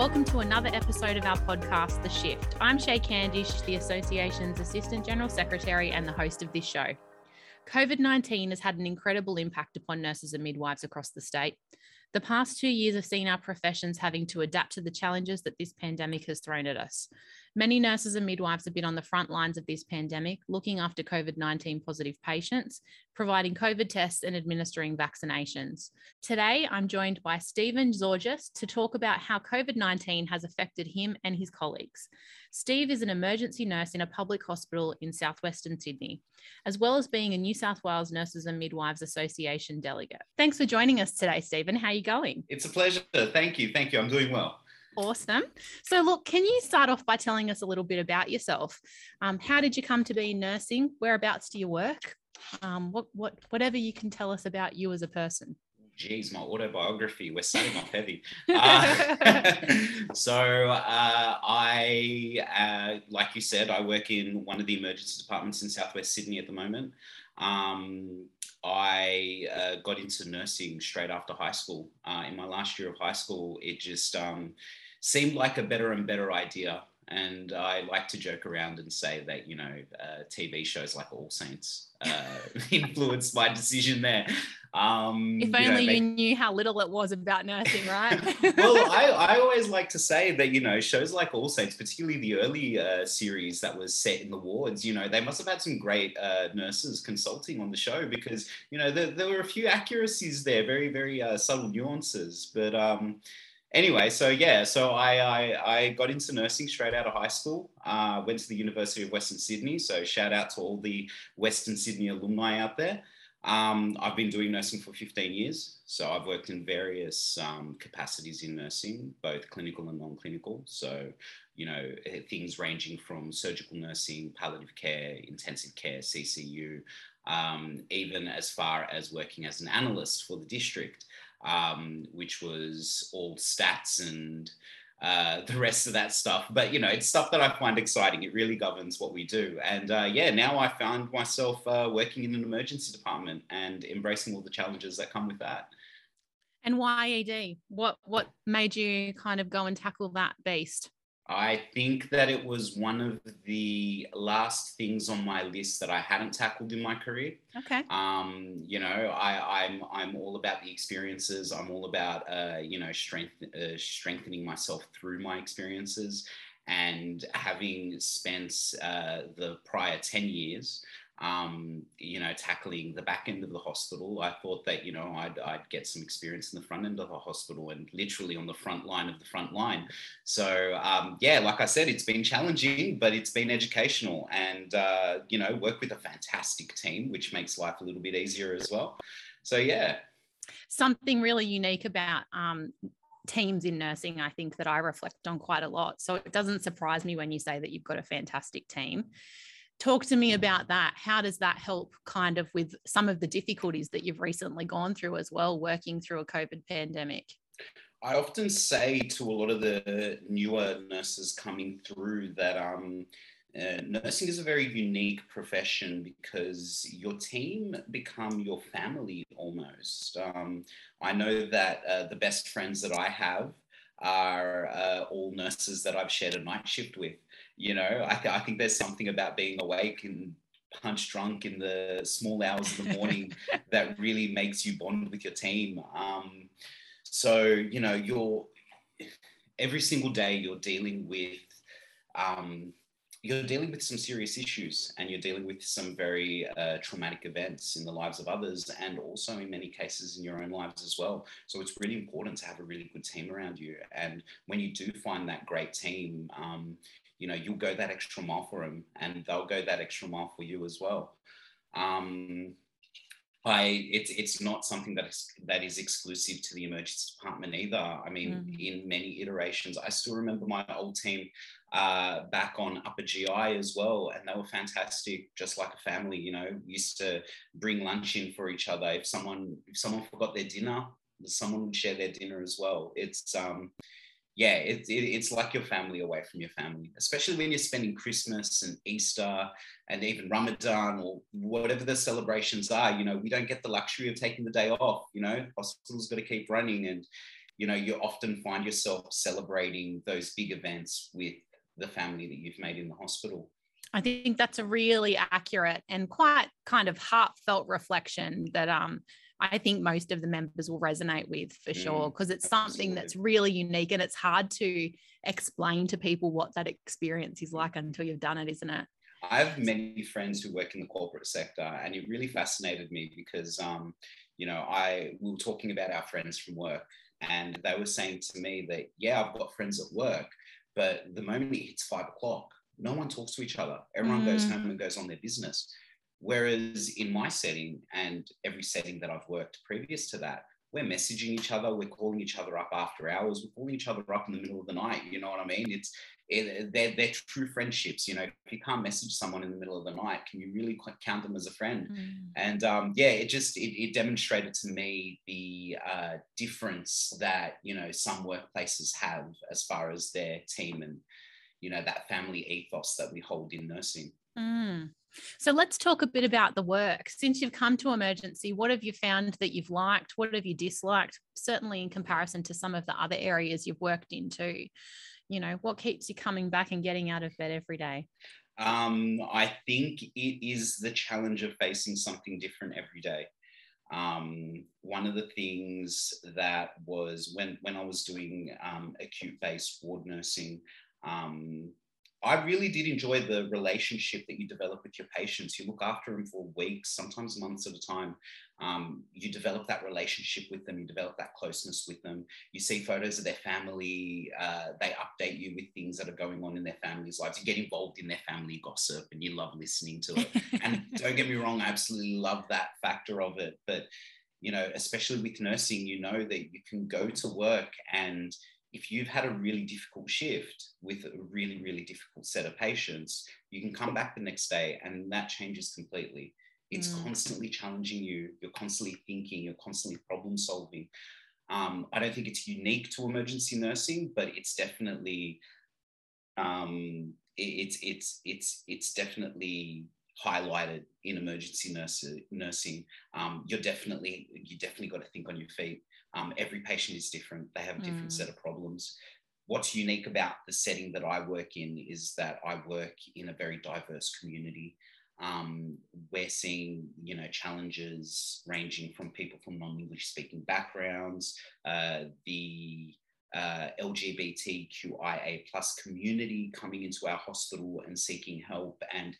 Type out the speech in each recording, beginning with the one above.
welcome to another episode of our podcast, The Shift. I'm Shaye Candish, the Association's Assistant General Secretary and the host of this show. COVID 19 has had an incredible impact upon nurses and midwives across the state. The past two years have seen our professions having to adapt to the challenges that this pandemic has thrown at us. Many nurses and midwives have been on the front lines of this pandemic, looking after COVID 19 positive patients, providing COVID tests, and administering vaccinations. Today, I'm joined by Steven Zorgios to talk about how COVID 19 has affected him and his colleagues. Steve is an emergency nurse in a public hospital in southwestern Sydney, as well as being a New South Wales Nurses and Midwives Association delegate. Thanks for joining us today, Steven. How are you going? It's a pleasure. Thank you. Thank you. I'm doing well. Awesome. So, look, can you start off by telling us a little bit about yourself? Um, how did you come to be in nursing? Whereabouts do you work? Um, what, what, whatever you can tell us about you as a person. Geez, my autobiography. We're starting off heavy. Uh, so, uh, I, uh, like you said, I work in one of the emergency departments in Southwest Sydney at the moment. Um, I uh, got into nursing straight after high school. Uh, in my last year of high school, it just um, seemed like a better and better idea. And I like to joke around and say that, you know, uh, TV shows like All Saints uh, influenced my decision there. Um, if only you, know, make... you, knew how little it was about nursing, right? well, I, I always like to say that, you know, shows like All Saints, particularly the early uh, series that was set in the wards, you know, they must have had some great uh, nurses consulting on the show because, you know, there, there were a few accuracies there, very, very uh, subtle nuances. But, um, anyway, so yeah, so I, I, I got into nursing straight out of high school. Uh, went to the University of Western Sydney. So shout out to all the Western Sydney alumni out there. Um, I've been doing nursing for 15 years. So I've worked in various um, capacities in nursing, both clinical and non-clinical. So, you know, eh, things ranging from surgical nursing, palliative care, intensive care, CCU, um, even as far as working as an analyst for the district um, which was all stats and uh, the rest of that stuff. But you know, it's stuff that I find exciting. It really governs what we do. And uh, yeah, now I found myself uh, working in an emergency department and embracing all the challenges that come with that. And why ED? What what made you kind of go and tackle that beast? I think that it was one of the last things on my list that I hadn't tackled in my career. Okay. Um, you know, I, I'm I'm all about the experiences. I'm all about uh, you know strength uh, strengthening myself through my experiences, and having spent uh, the prior ten years um, you know, tackling the back end of the hospital. I thought that, you know, I'd, I'd get some experience in the front end of the hospital and literally on the front line of the front line. So, um, yeah, like I said, it's been challenging, but it's been educational and, uh, you know, work with a fantastic team, which makes life a little bit easier as well. So, yeah. Something really unique about um, teams in nursing, I think that I reflect on quite a lot. So it doesn't surprise me when you say that you've got a fantastic team talk to me about that how does that help kind of with some of the difficulties that you've recently gone through as well working through a covid pandemic i often say to a lot of the newer nurses coming through that um, uh, nursing is a very unique profession because your team become your family almost. Um, I know that uh, the best friends that I have are uh, all nurses that I've shared a night shift with. You know, I, th- I think there's something about being awake and punch drunk in the small hours of the morning that really makes you bond with your team. Um, so, you know, you're every single day you're dealing with um, you're dealing with some serious issues and you're dealing with some very uh, traumatic events in the lives of others and also in many cases in your own lives as well so it's really important to have a really good team around you and when you do find that great team um, you know you'll go that extra mile for them and they'll go that extra mile for you as well um, I it's it's not something that is that is exclusive to the emergency department either. I mean, mm-hmm. in many iterations, I still remember my old team uh, back on Upper GI as well, and they were fantastic, just like a family. You know, used to bring lunch in for each other. If someone if someone forgot their dinner, someone would share their dinner as well. It's um, yeah, it, it, it's like your family away from your family, especially when you're spending Christmas and Easter and even Ramadan or whatever the celebrations are. You know, we don't get the luxury of taking the day off. You know, hospitals got to keep running, and you know, you often find yourself celebrating those big events with the family that you've made in the hospital. I think that's a really accurate and quite kind of heartfelt reflection that um, I think most of the members will resonate with for mm, sure, because it's something that's really unique and it's hard to explain to people what that experience is like until you've done it, isn't it? I have many friends who work in the corporate sector, and it really fascinated me because, um, you know, I we were talking about our friends from work, and they were saying to me that, yeah, I've got friends at work, but the moment it hits five o'clock, no one talks to each other. Everyone mm. goes home and goes on their business. Whereas in my setting and every setting that I've worked previous to that, we're messaging each other, we're calling each other up after hours, we're calling each other up in the middle of the night. You know what I mean? It's it, they're, they're true friendships. You know, if you can't message someone in the middle of the night, can you really count them as a friend? Mm. And um, yeah, it just it, it, demonstrated to me the uh, difference that you know some workplaces have as far as their team and you know that family ethos that we hold in nursing. Mm. So let's talk a bit about the work. Since you've come to emergency, what have you found that you've liked? What have you disliked? Certainly in comparison to some of the other areas you've worked into. You know, what keeps you coming back and getting out of bed every day? Um, I think it is the challenge of facing something different every day. Um, one of the things that was when when I was doing um, acute based ward nursing, um, I really did enjoy the relationship that you develop with your patients. You look after them for weeks, sometimes months at a time. Um, you develop that relationship with them, you develop that closeness with them. You see photos of their family, uh, they update you with things that are going on in their family's lives. You get involved in their family gossip and you love listening to it. and don't get me wrong, I absolutely love that factor of it. But, you know, especially with nursing, you know that you can go to work and if you've had a really difficult shift with a really, really difficult set of patients, you can come back the next day and that changes completely. It's mm. constantly challenging you. You're constantly thinking, you're constantly problem solving. Um, I don't think it's unique to emergency nursing, but it's definitely um, it, it's it's it's it's definitely highlighted in emergency nurse, nursing. Um, you're definitely you definitely got to think on your feet. Um, every patient is different. They have a different mm. set of problems. What's unique about the setting that I work in is that I work in a very diverse community. Um, we're seeing, you know, challenges ranging from people from non-English speaking backgrounds, uh, the uh, LGBTQIA plus community coming into our hospital and seeking help, and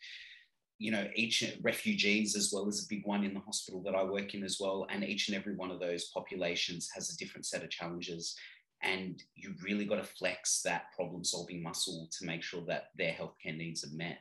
you know, each refugees as well as a big one in the hospital that I work in as well. And each and every one of those populations has a different set of challenges. And you really got to flex that problem solving muscle to make sure that their healthcare needs are met.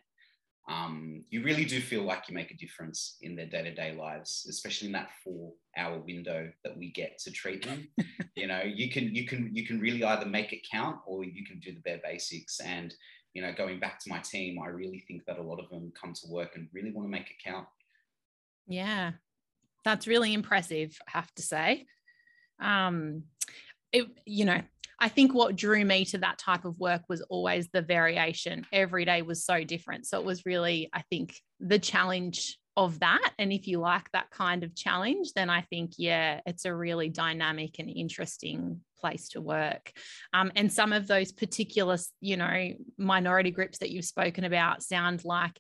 Um, you really do feel like you make a difference in their day-to-day lives, especially in that four-hour window that we get to treat them. you know, you can you can you can really either make it count or you can do the bare basics. And you know, going back to my team, I really think that a lot of them come to work and really want to make it count. Yeah, that's really impressive, I have to say. Um, it, you know, I think what drew me to that type of work was always the variation. Every day was so different. So it was really, I think, the challenge of that. And if you like that kind of challenge, then I think, yeah, it's a really dynamic and interesting place to work. Um, and some of those particular, you know, minority groups that you've spoken about sound like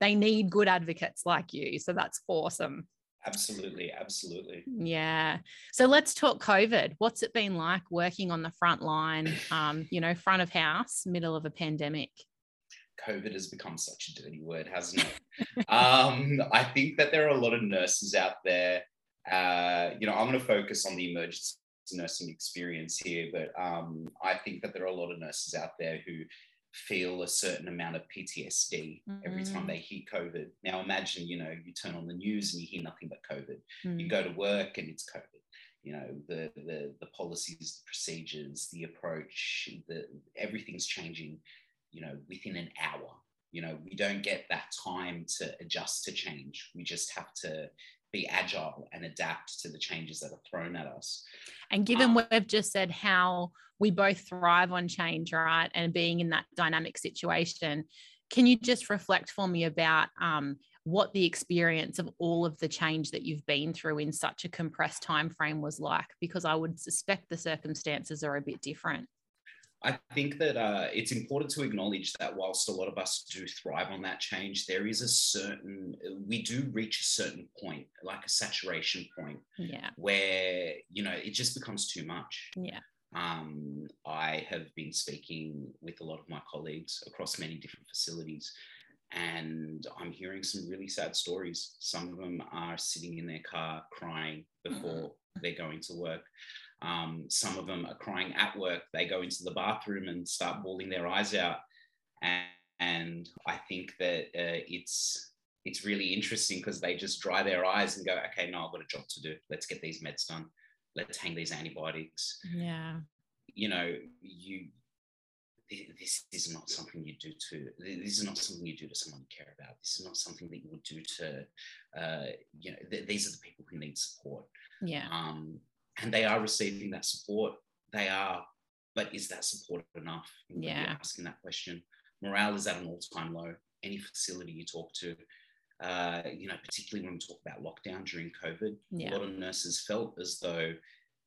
they need good advocates like you. So that's awesome. Absolutely, absolutely. Yeah. So let's talk COVID. What's it been like working on the front line, um, you know, front of house, middle of a pandemic? COVID has become such a dirty word, hasn't it? um, I think that there are a lot of nurses out there. Uh, you know, I'm going to focus on the emergency nursing experience here, but um, I think that there are a lot of nurses out there who feel a certain amount of PTSD mm. every time mm. they hear COVID. Now, imagine, you know, you turn on the news and you hear nothing but COVID. Mm. You go to work and it's COVID. You know, the, the the policies, the procedures, the approach, the everything's changing you know, within an hour. You know, we don't get that time to adjust to change. We just have to be agile and adapt to the changes that are thrown at us. And given um, we've just said how we both thrive on change, right? And being in that dynamic situation, can you just reflect for me about um, what the experience of all of the change that you've been through in such a compressed time frame was like because i would suspect the circumstances are a bit different I think that uh, it's important to acknowledge that whilst a lot of us do thrive on that change, there is a certain, we do reach a certain point, like a saturation point, yeah, where, you know, it just becomes too much. Yeah. Um, I have been speaking with a lot of my colleagues across many different facilities, and I'm hearing some really sad stories. Some of them are sitting in their car crying before mm-hmm. they're going to work. Um, some of them are crying at work. They go into the bathroom and start bawling their eyes out. And, and I think that uh, it's it's really interesting because they just dry their eyes and go, okay, no, I've got a job to do. Let's get these meds done. Let's hang these antibiotics. Yeah. You know, you this is not something you do to this is not something you do to someone you care about this is not something that you would do to uh, you know th- these are the people who need support yeah um, and they are receiving that support. They are, but is that support enough? Yeah. asking that question. Morale is at an all-time low. Any facility you talk to, uh, you know, particularly when we talk about lockdown during COVID, yeah. a lot of nurses felt as though,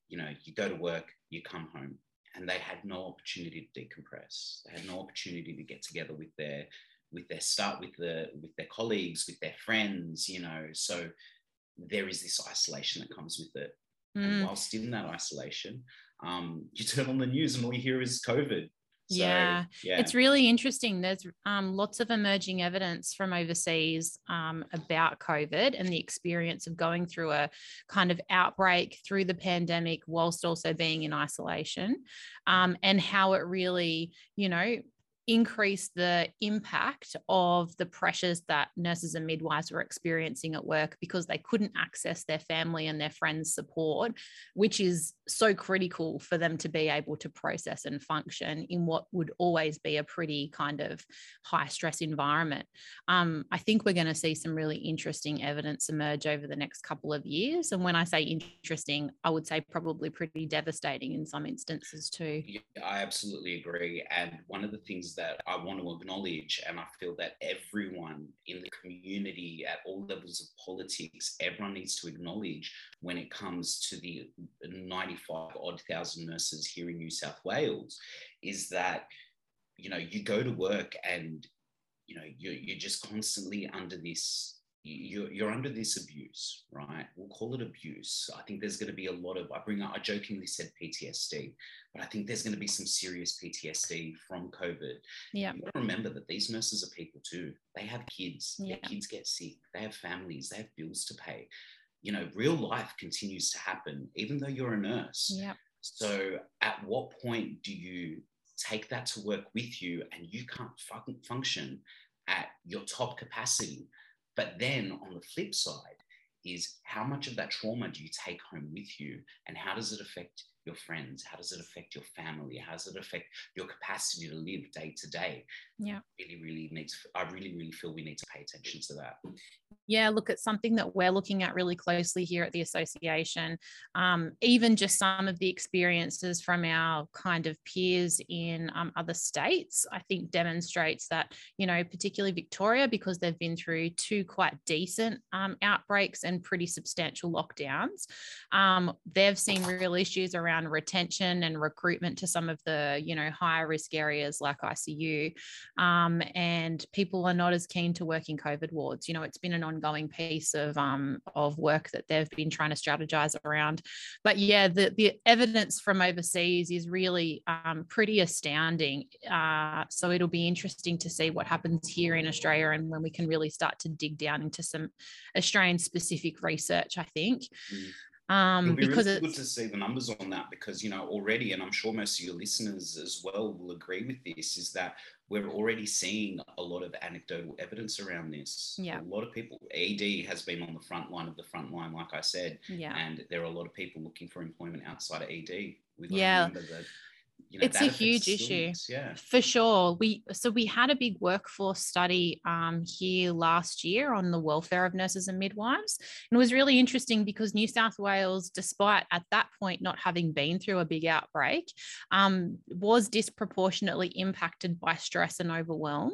you know, you go to work, you come home, and they had no opportunity to decompress. They had no opportunity to get together with their with their start with the with their colleagues, with their friends, you know. So there is this isolation that comes with it. Mm. And whilst in that isolation, um, you turn on the news and all you hear is COVID. So, yeah. yeah. it's really interesting. There's um, lots of emerging evidence from overseas um, about COVID and the experience of going through a kind of outbreak through the pandemic whilst also being in isolation, um, and how it really, you know, increase the impact of the pressures that nurses and midwives were experiencing at work because they couldn't access their family and their friends' support, which is so critical for them to be able to process and function in what would always be a pretty kind of high stress environment. Um, I think we're going to see some really interesting evidence emerge over the next couple of years. And when I say interesting, I would say probably pretty devastating in some instances too. Yeah, I absolutely agree. And one of the things that I want to acknowledge, and I feel that everyone in the community at all levels of politics, everyone needs to acknowledge when it comes to the 95 odd thousand nurses here in New South Wales, is that you know you go to work and you know you're, you're just constantly under this you're, you're under this abuse, right? We'll call it abuse. I think there's going to be a lot of, I bring up, I jokingly said PTSD, but I think there's going to be some serious PTSD from COVID. Yeah. You got to remember that these nurses are people too. They have kids, yeah. their kids get sick, they have families, they have bills to pay. You know, real life continues to happen, even though you're a nurse. Yeah. So at what point do you take that to work with you and you can't fucking function at your top capacity? But then on the flip side is how much of that trauma do you take home with you and how does it affect your friends? How does it affect your family? How does it affect your capacity to live day to day? Yeah. Really, really needs, I really, really feel we need to pay attention to that. Yeah, look, it's something that we're looking at really closely here at the association. Um, even just some of the experiences from our kind of peers in um, other states, I think demonstrates that, you know, particularly Victoria, because they've been through two quite decent um, outbreaks and pretty substantial lockdowns, um, they've seen real issues around retention and recruitment to some of the, you know, higher risk areas like ICU. Um, and people are not as keen to work in COVID wards. You know, it's been an ongoing piece of um, of work that they've been trying to strategize around. But yeah, the the evidence from overseas is really um, pretty astounding. Uh, so it'll be interesting to see what happens here in Australia and when we can really start to dig down into some Australian specific research. I think. Mm. Um, be because really it's good to see the numbers on that because you know already, and I'm sure most of your listeners as well will agree with this, is that we're already seeing a lot of anecdotal evidence around this. Yeah. A lot of people, ED has been on the front line of the front line, like I said. Yeah. And there are a lot of people looking for employment outside of ED. We've yeah. You know, it's a huge issue. yeah. For sure. We so we had a big workforce study um, here last year on the welfare of nurses and midwives. And it was really interesting because new south wales despite at that point not having been through a big outbreak um, was disproportionately impacted by stress and overwhelm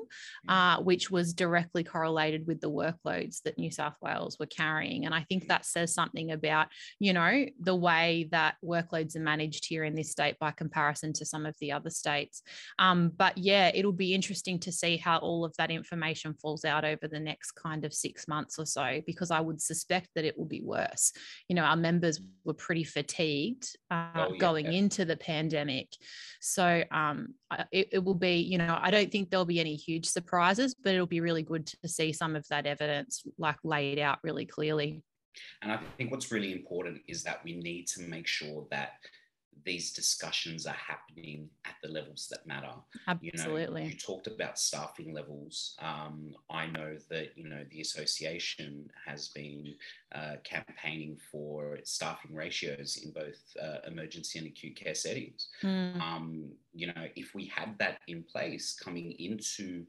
mm. uh, which was directly correlated with the workloads that new south wales were carrying. And i think that says something about you know the way that workloads are managed here in this state by comparison to some of the other states. Um, but yeah, it'll be interesting to see how all of that information falls out over the next kind of six months or so, because I would suspect that it will be worse. You know, our members were pretty fatigued uh, oh, yeah, going into the pandemic. So um, it, it will be, you know, I don't think there'll be any huge surprises, but it'll be really good to see some of that evidence like laid out really clearly. And I think what's really important is that we need to make sure that these discussions are happening at the levels that matter. Absolutely. You, know, you talked about staffing levels. Um, I know that you know the association has been uh, campaigning for staffing ratios in both uh, emergency and acute care settings. Mm. Um, you know, if we had that in place coming into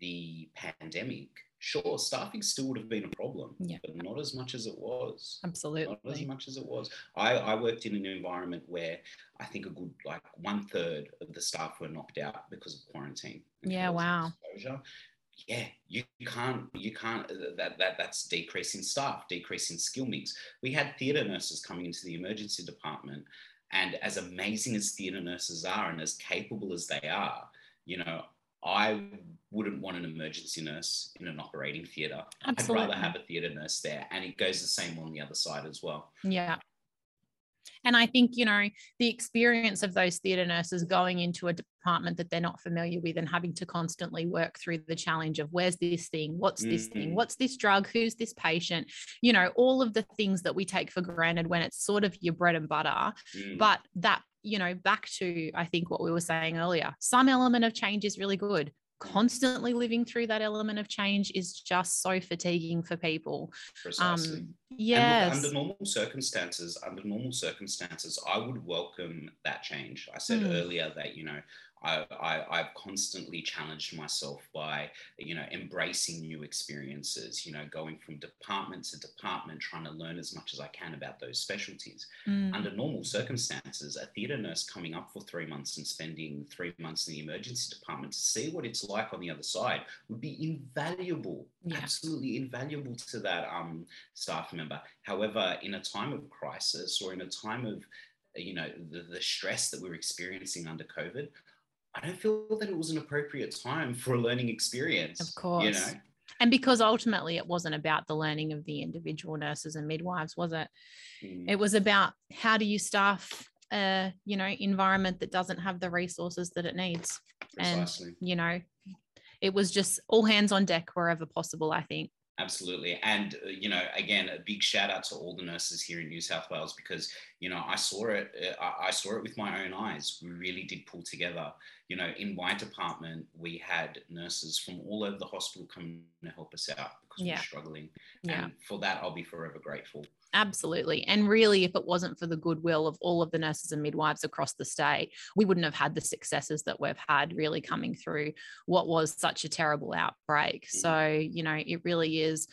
the pandemic, sure, staffing still would have been a problem, yeah. but not as much as it was. Absolutely. Not as much as it was. I, I worked in an environment where I think a good like one third of the staff were knocked out because of quarantine. Yeah, wow. Exposure. Yeah, you can't, you can't, uh, that, that that's decreasing staff, decreasing skill mix. We had theatre nurses coming into the emergency department and as amazing as theatre nurses are and as capable as they are, you know, I wouldn't want an emergency nurse in an operating theatre. I'd rather have a theatre nurse there. And it goes the same on the other side as well. Yeah. And I think, you know, the experience of those theatre nurses going into a department that they're not familiar with and having to constantly work through the challenge of where's this thing? What's this mm-hmm. thing? What's this drug? Who's this patient? You know, all of the things that we take for granted when it's sort of your bread and butter. Mm. But that you know, back to I think what we were saying earlier, some element of change is really good. Constantly living through that element of change is just so fatiguing for people. Precisely. Um, yes. under normal circumstances, under normal circumstances, I would welcome that change. I said mm. earlier that, you know, I, I, have constantly challenged myself by, you know, embracing new experiences, you know, going from department to department, trying to learn as much as I can about those specialties. Mm. Under normal circumstances, a theatre nurse coming up for three months and spending three months in the emergency department to see what it's like on the other side would be invaluable, yeah. absolutely invaluable to that um, staff member. However, in a time of crisis or in a time of, you know, the, the stress that we're experiencing under COVID, I don't feel that it was an appropriate time for a learning experience. Of course. You know? And because ultimately it wasn't about the learning of the individual nurses and midwives, was it? Mm. It was about how do you staff a, you know, environment that doesn't have the resources that it needs. Precisely. And, you know, it was just all hands on deck wherever possible, I think. Absolutely. And, uh, you know, again, a big shout out to all the nurses here in New South Wales because, you know, I saw it, uh, I saw it with my own eyes. We really did pull together. You know, in my department, we had nurses from all over the hospital come to help us out because yeah. we we're struggling. Yeah. And for that, I'll be forever grateful. Absolutely. And really, if it wasn't for the goodwill of all of the nurses and midwives across the state, we wouldn't have had the successes that we've had really coming through what was such a terrible outbreak. Mm. So, you know, it really is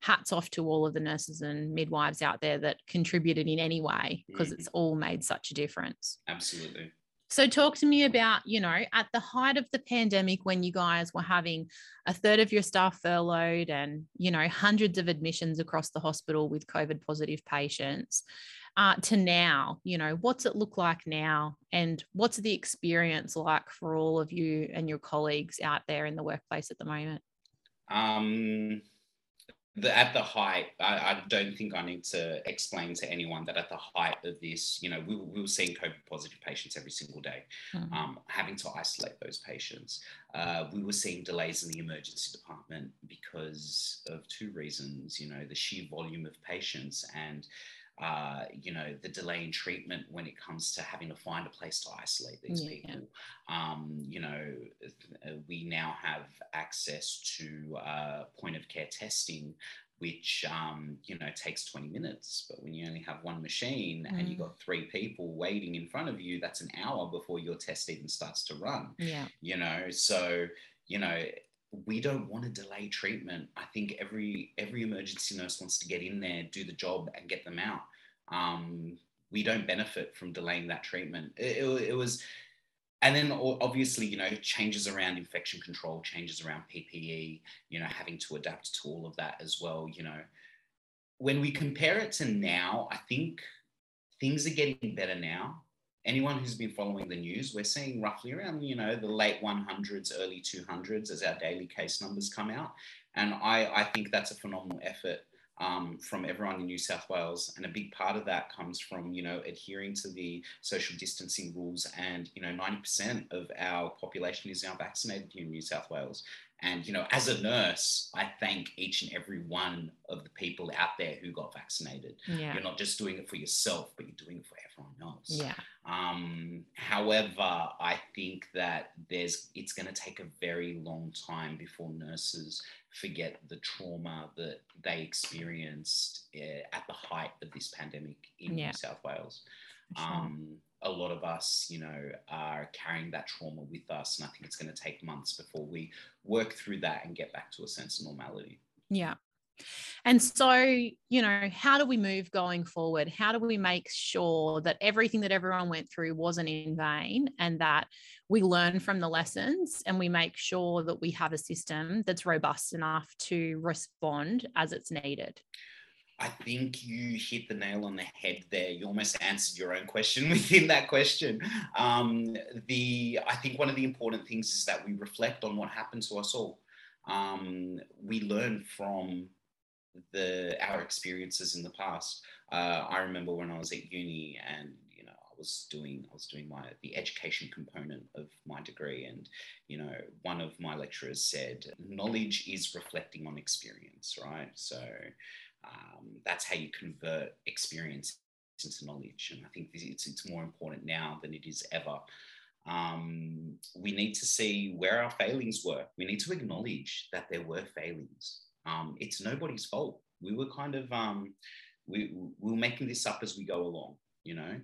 hats off to all of the nurses and midwives out there that contributed in any way because mm-hmm. it's all made such a difference. Absolutely. So, talk to me about, you know, at the height of the pandemic when you guys were having a third of your staff furloughed and, you know, hundreds of admissions across the hospital with COVID positive patients, uh, to now, you know, what's it look like now? And what's the experience like for all of you and your colleagues out there in the workplace at the moment? Um, the, at the height, I, I, don't think I need to explain to anyone that at the height of this, you know, we, we were seeing COVID positive patients every single day, mm-hmm. um, having to isolate those patients. Uh, we were seeing delays in the emergency department because of two reasons, you know, the sheer volume of patients and uh, you know, the delay in treatment when it comes to having to find a place to isolate these yeah. people. Um, you know, we now have access to uh, point of care testing which um, you know takes 20 minutes but when you only have one machine mm. and you've Mm. got three people waiting in front of you that's an hour before your test even starts to run Yeah. you know so you know we don't want to delay treatment. I think every every emergency nurse wants to get in there do the job and get them out. Um, we don't benefit from delaying that treatment. It, it, it was and then obviously you know changes around infection control changes around ppe you know having to adapt to all of that as well you know. When we compare it to now i think things are getting better now anyone who's been following the news we're seeing roughly around you know the late 100s early 200s as our daily case numbers come out and i i think that's a phenomenal effort um, from everyone in New South Wales, and a big part of that comes from you know adhering to the social distancing rules. And you know, ninety percent of our population is now vaccinated here in New South Wales. And you know, as a nurse, I thank each and every one of the people out there who got vaccinated. Yeah. You're not just doing it for yourself, but you're doing it for everyone else. Yeah. Um, however, I think that there's it's going to take a very long time before nurses forget the trauma that they experienced uh, at the height of this pandemic in Yeah. New South Wales. sure. Um, a lot of us, you know, are carrying that trauma with us, and I think it's going to take months before we work through that and get back to a sense of normality. Yeah. And so, you know, how do we move going forward? How do we make sure that everything that everyone went through wasn't in vain and that we learn from the lessons and we make sure that we have a system that's robust enough to respond as it's needed? I think you hit the nail on the head there. You almost answered your own question within that question. Um, the I think one of the important things is that we reflect on what happened to us all. Um, we learn from the our experiences in the past. Uh, I remember when I was at uni and you know I was doing I was doing my the education component of my degree and you know one of my lecturers said knowledge is reflecting on experience, right? So um, that's how you convert experience into knowledge. And I think it's, it's more important now than it is ever. Um, we need to see where our failings were. We need to acknowledge that there were failings. Um, it's nobody's fault. We were kind of, um, we, we were making this up as we go along, you know.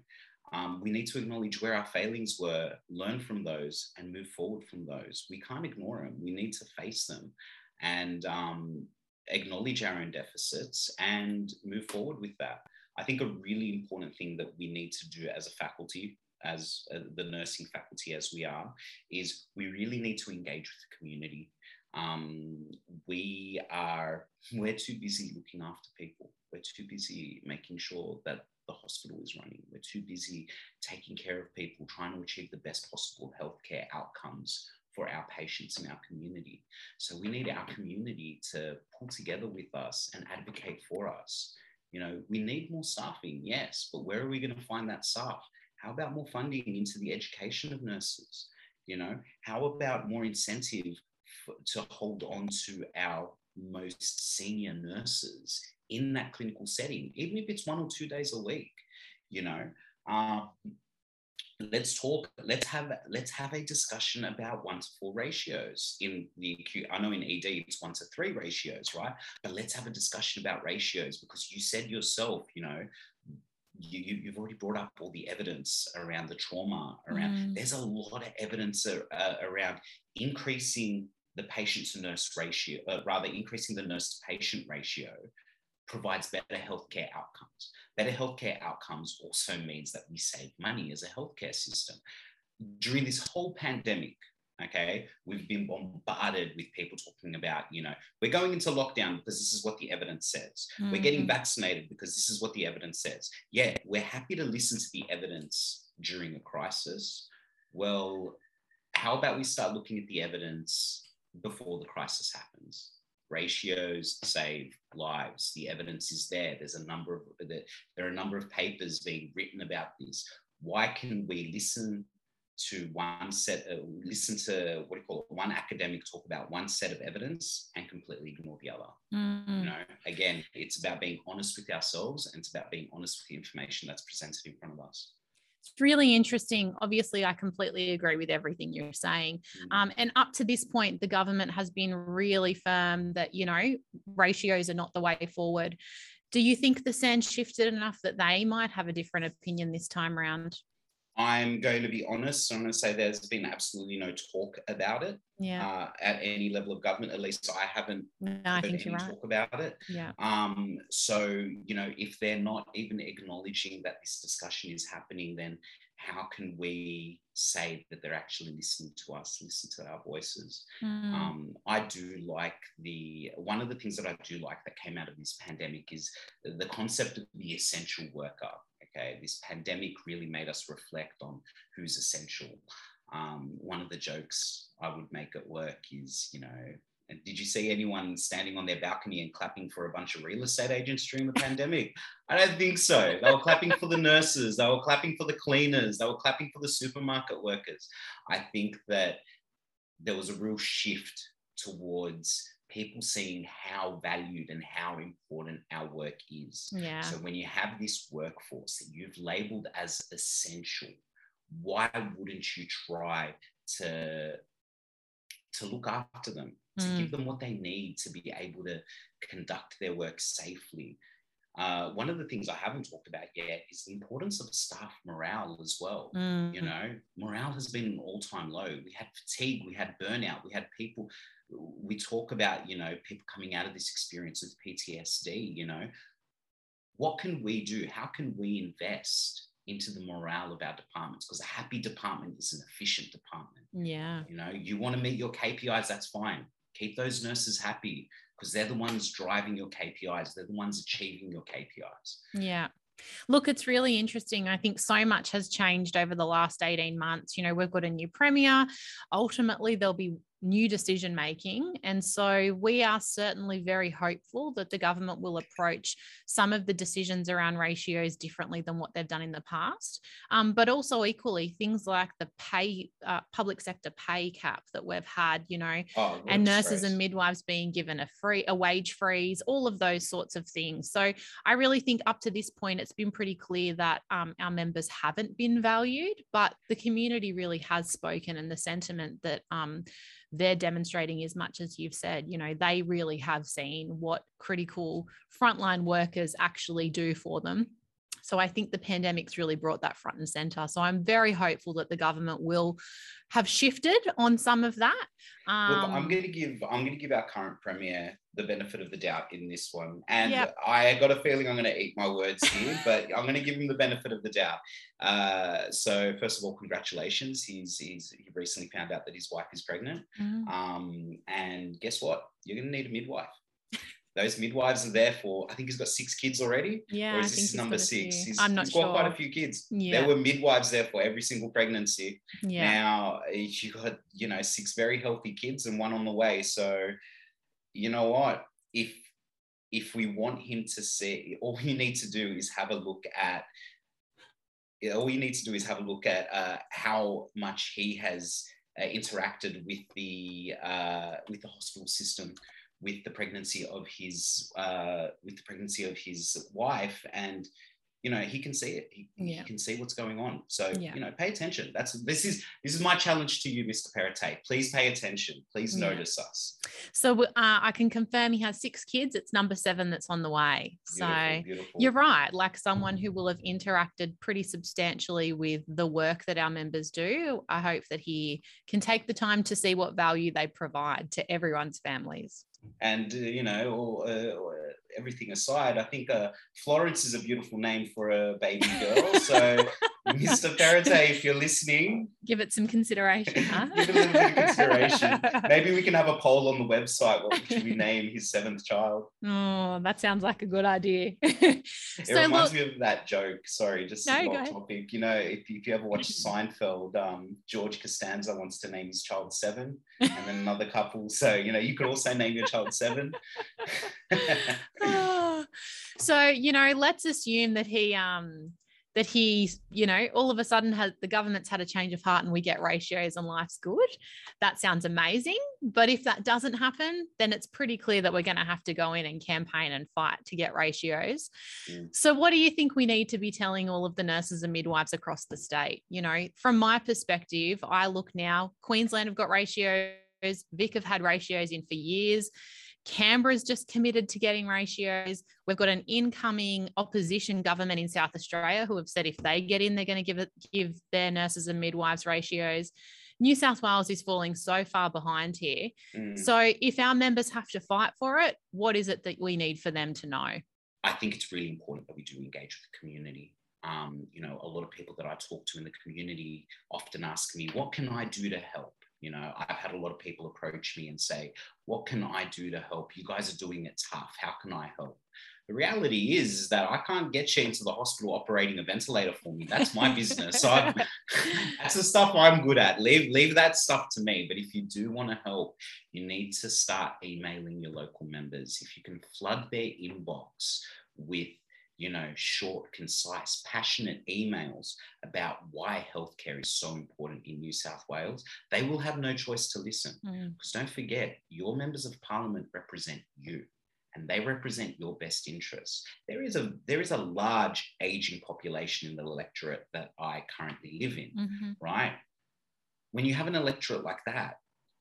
Um, we need to acknowledge where our failings were, learn from those, and move forward from those. We can't ignore them. We need to face them and um, acknowledge our own deficits and move forward with that. I think a really important thing that we need to do as a faculty, as uh, the nursing faculty as we are, is we really need to engage with the community. Um, we are we're too busy looking after people. We're too busy making sure that the hospital is running. We're too busy taking care of people, trying to achieve the best possible healthcare outcomes for our patients in our community. So we need our community to pull together with us and advocate for us. You know, we need more staffing, yes, but where are we going to find that staff? How about more funding into the education of nurses? You know, how about more incentive to hold on to our most senior nurses in that clinical setting, even if it's one or two days a week? You know, uh, let's talk let's have let's have a discussion about one to four ratios in the acute i know in ed it's one to three ratios right but let's have a discussion about ratios because you said yourself you know you, you, you've already brought up all the evidence around the trauma around Mm. there's a lot of evidence uh, uh, around increasing the patient to nurse ratio uh, rather increasing the nurse to patient ratio provides better healthcare outcomes. Better healthcare outcomes also means that we save money as a healthcare system. During this whole pandemic, okay, we've been bombarded with people talking about, you know, we're going into lockdown because this is what the evidence says. We're getting Mhm. vaccinated because this is what the evidence says. Yeah, we're happy to listen to the evidence during a crisis. Well, how about we start looking at the evidence before the crisis happens? Ratios save lives. The evidence is there. There's a number of there are a number of papers being written about this. Why can we listen to one set, uh, listen to what do you call it, one academic talk about one set of evidence and completely ignore the other? Mm. You know, again, it's about being honest with ourselves and it's about being honest with the information that's presented in front of us. Really interesting. Obviously, I completely agree with everything you're saying. Mm. Um, and up to this point, the government has been really firm that, you know, ratios are not the way forward. Do you think the sand shifted enough that they might have a different opinion this time around? I'm going to be honest. I'm going to say there's been absolutely no talk about it Yeah. uh, at any level of government. At least I haven't no, I heard think you're right. talk about it. Yeah. Um, so, you know, if they're not even acknowledging that this discussion is happening, then how can we say that they're actually listening to us, listen to our voices? Mm, Um, I do like the one of the things that I do like that came out of this pandemic is the concept of the essential worker. Okay, this pandemic really made us reflect on who's essential. Um, one of the jokes I would make at work is, you know, did you see anyone standing on their balcony and clapping for a bunch of real estate agents during the pandemic? I don't think so. They were clapping for the nurses, they were clapping for the cleaners, they were clapping for the supermarket workers. I think that there was a real shift towards people seeing how valued and how important our work is. yeah. So when you have this workforce that you've labeled as essential, why wouldn't you try to to look after them, to Mm. give them what they need to be able to conduct their work safely? Uh, one of the things I haven't talked about yet is the importance of staff morale as well. Mm, You know, morale has been an all time low. We had fatigue, we had burnout, we had people. We talk about, you know, people coming out of this experience with PTSD, you know. What can we do? How can we invest into the morale of our departments? Because a happy department is an efficient department. yeah. You know, you want to meet your KPIs, that's fine. Keep those nurses happy because they're the ones driving your KPIs, they're the ones achieving your KPIs. Yeah. Look, it's really interesting. I think so much has changed over the last 18 months. You know, we've got a new premier. Ultimately, there'll be new decision making. And so we are certainly very hopeful that the government will approach some of the decisions around ratios differently than what they've done in the past. Um, but also, equally, things like the pay, uh, public sector pay cap that we've had, you know, Oh, and nurses and midwives being given a free a wage freeze all of those sorts of things so i really think up to this point it's been pretty clear that um, our members haven't been valued but the community really has spoken and the sentiment that um, they're demonstrating as much as you've said you know they really have seen what critical frontline workers actually do for them so I think the pandemic's really brought that front and center. So I'm very hopeful that the government will have shifted on some of that. Um, Look, I'm going to give I'm going to give our current premier the benefit of the doubt in this one, and Yep. I got a feeling I'm going to eat my words here, but I'm going to give him the benefit of the doubt. Uh, so first of all, congratulations. He's he's he recently found out that his wife is pregnant, mm, um, and guess what? You're going to need a midwife. Those midwives are there for. I think he's got six kids already. yeah, or I is think this he's number six? He's, I'm not he's sure. got quite a few kids. Yeah. There were midwives there for every single pregnancy. yeah. Now you got you know six very healthy kids and one on the way. So you know what? If if we want him to see, all you need to do is have a look at. All you need to do is have a look at uh, how much he has uh, interacted with the uh, with the hospital system, with the pregnancy of his uh, with the pregnancy of his wife, and you know he can see it. He, Yeah. he can see what's going on. So Yeah. you know, pay attention. That's this is this is my challenge to you, Mr. Perrottet. Please pay attention. Please Yeah. notice us. So uh, I can confirm he has six kids. It's number seven that's on the way. So Beautiful, you're right. Like someone who will have interacted pretty substantially with the work that our members do, I hope that he can take the time to see what value they provide to everyone's families. And uh, you know, uh, uh, everything aside, I think uh, Florence is a beautiful name for a baby girl. So, Mr. Perrottet, if you're listening, Give it some consideration. Huh? Give it a little bit of consideration. maybe we can have a poll on the website. What should we name his seventh child? oh, that sounds like a good idea. It so reminds look, me of that joke. Sorry, just No, a topic. You know, if, if you ever watch Seinfeld, um, George Costanza wants to name his child Seven, and then another couple. So you know, you could also name your child Seven. Ah, so you know let's assume that he um that he, you know, all of a sudden has the government's had a change of heart and we get ratios and life's good. That sounds amazing. But if that doesn't happen, then it's pretty clear that we're going to have to go in and campaign and fight to get ratios. Mm. So, what do you think we need to be telling all of the nurses and midwives across the state? You know, from my perspective, I look now, Queensland have got ratios, Vic have had ratios in for years. Canberra's just committed to getting ratios. We've got an incoming opposition government in South Australia who have said if they get in, they're going to give it give their nurses and midwives ratios. New South Wales is falling so far behind here. Mm. So if our members have to fight for it, what is it that we need for them to know? I think it's really important that we do engage with the community. Um, you know, a lot of people that I talk to in the community often ask me, what can I do to help? You know, I've had a lot of people approach me and say, What can I do to help? You guys are doing it tough. How can I help? The reality is, is that I can't get you into the hospital operating a ventilator for me. That's my business. So I'm, that's the stuff I'm good at. Leave, leave that stuff to me. But if you do want to help, you need to start emailing your local members. If you can flood their inbox with you know, short, concise, passionate emails about why healthcare is so important in New South Wales, they will have no choice to listen. Mm. Because don't forget, your members of parliament represent you and they represent your best interests. There is a there is a large aging population in the electorate that I currently live in, mm-hmm. right? When you have an electorate like that,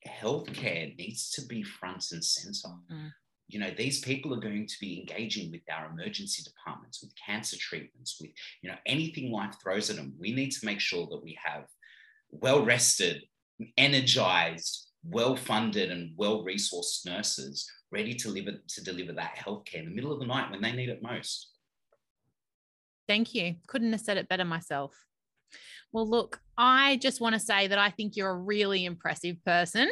healthcare needs to be front and center. Mm you know these people are going to be engaging with our emergency departments with cancer treatments with you know anything life throws at them. We need to make sure that we have well rested energized well funded and well resourced nurses ready to deliver to deliver that healthcare in the middle of the night when they need it most. Thank you. Couldn't have said it better myself. Well, look, I just want to say that I think you're a really impressive person.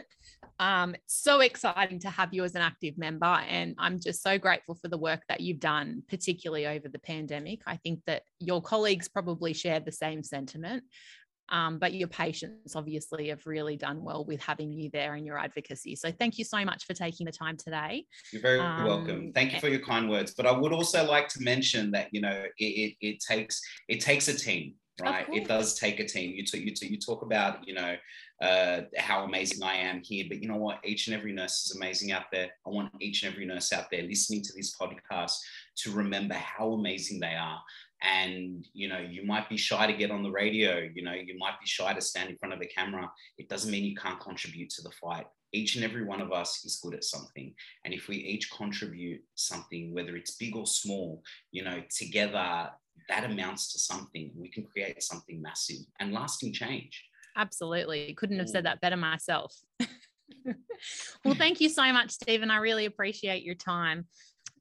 Um, so exciting to have you as an active member. And I'm just so grateful for the work that you've done, particularly over the pandemic. I think that your colleagues probably shared the same sentiment. Um, but your patients obviously have really done well with having you there and your advocacy. So thank you so much for taking the time today. You're very um, welcome. Thank you for your kind words. But I would also like to mention that you know it, it, it takes it takes a team right? It does take a team. You, talk, you, talk, you talk about, you know, uh, how amazing I am here, but you know what? Each and every nurse is amazing out there. I want each and every nurse out there listening to this podcast to remember how amazing they are. And you know, you might be shy to get on the radio. You know, you might be shy to stand in front of a camera. It doesn't mean you can't contribute to the fight. Each and every one of us is good at something, and if we each contribute something, whether it's big or small, you know, together that amounts to something. We can create something massive and lasting change. Absolutely. Couldn't have said mm. that better myself. well, thank you so much, Steven. I really appreciate your time.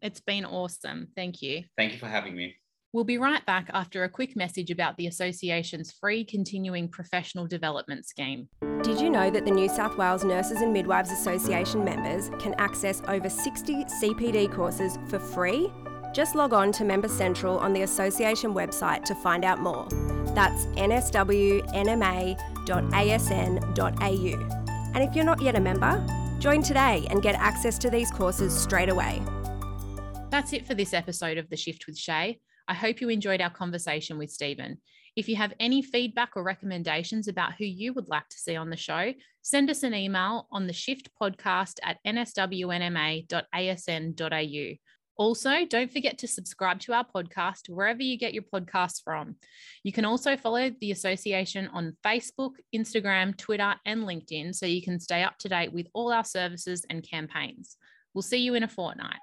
It's been awesome. Thank you. Thank you for having me. We'll be right back after a quick message about the Association's free continuing professional development scheme. Did you know that the New South Wales Nurses and Midwives Association members can access over 60 CPD courses for free just log on to Member Central on the Association website to find out more. That's nswnma.asn.au. And if you're not yet a member, join today and get access to these courses straight away. That's it for this episode of The Shift with Shaye. I hope you enjoyed our conversation with Steven. If you have any feedback or recommendations about who you would like to see on the show, send us an email on the shift podcast at nswnma.asn.au. Also, don't forget to subscribe to our podcast wherever you get your podcasts from. You can also follow the association on Facebook, Instagram, Twitter, and LinkedIn so you can stay up to date with all our services and campaigns. We'll see you in a fortnight.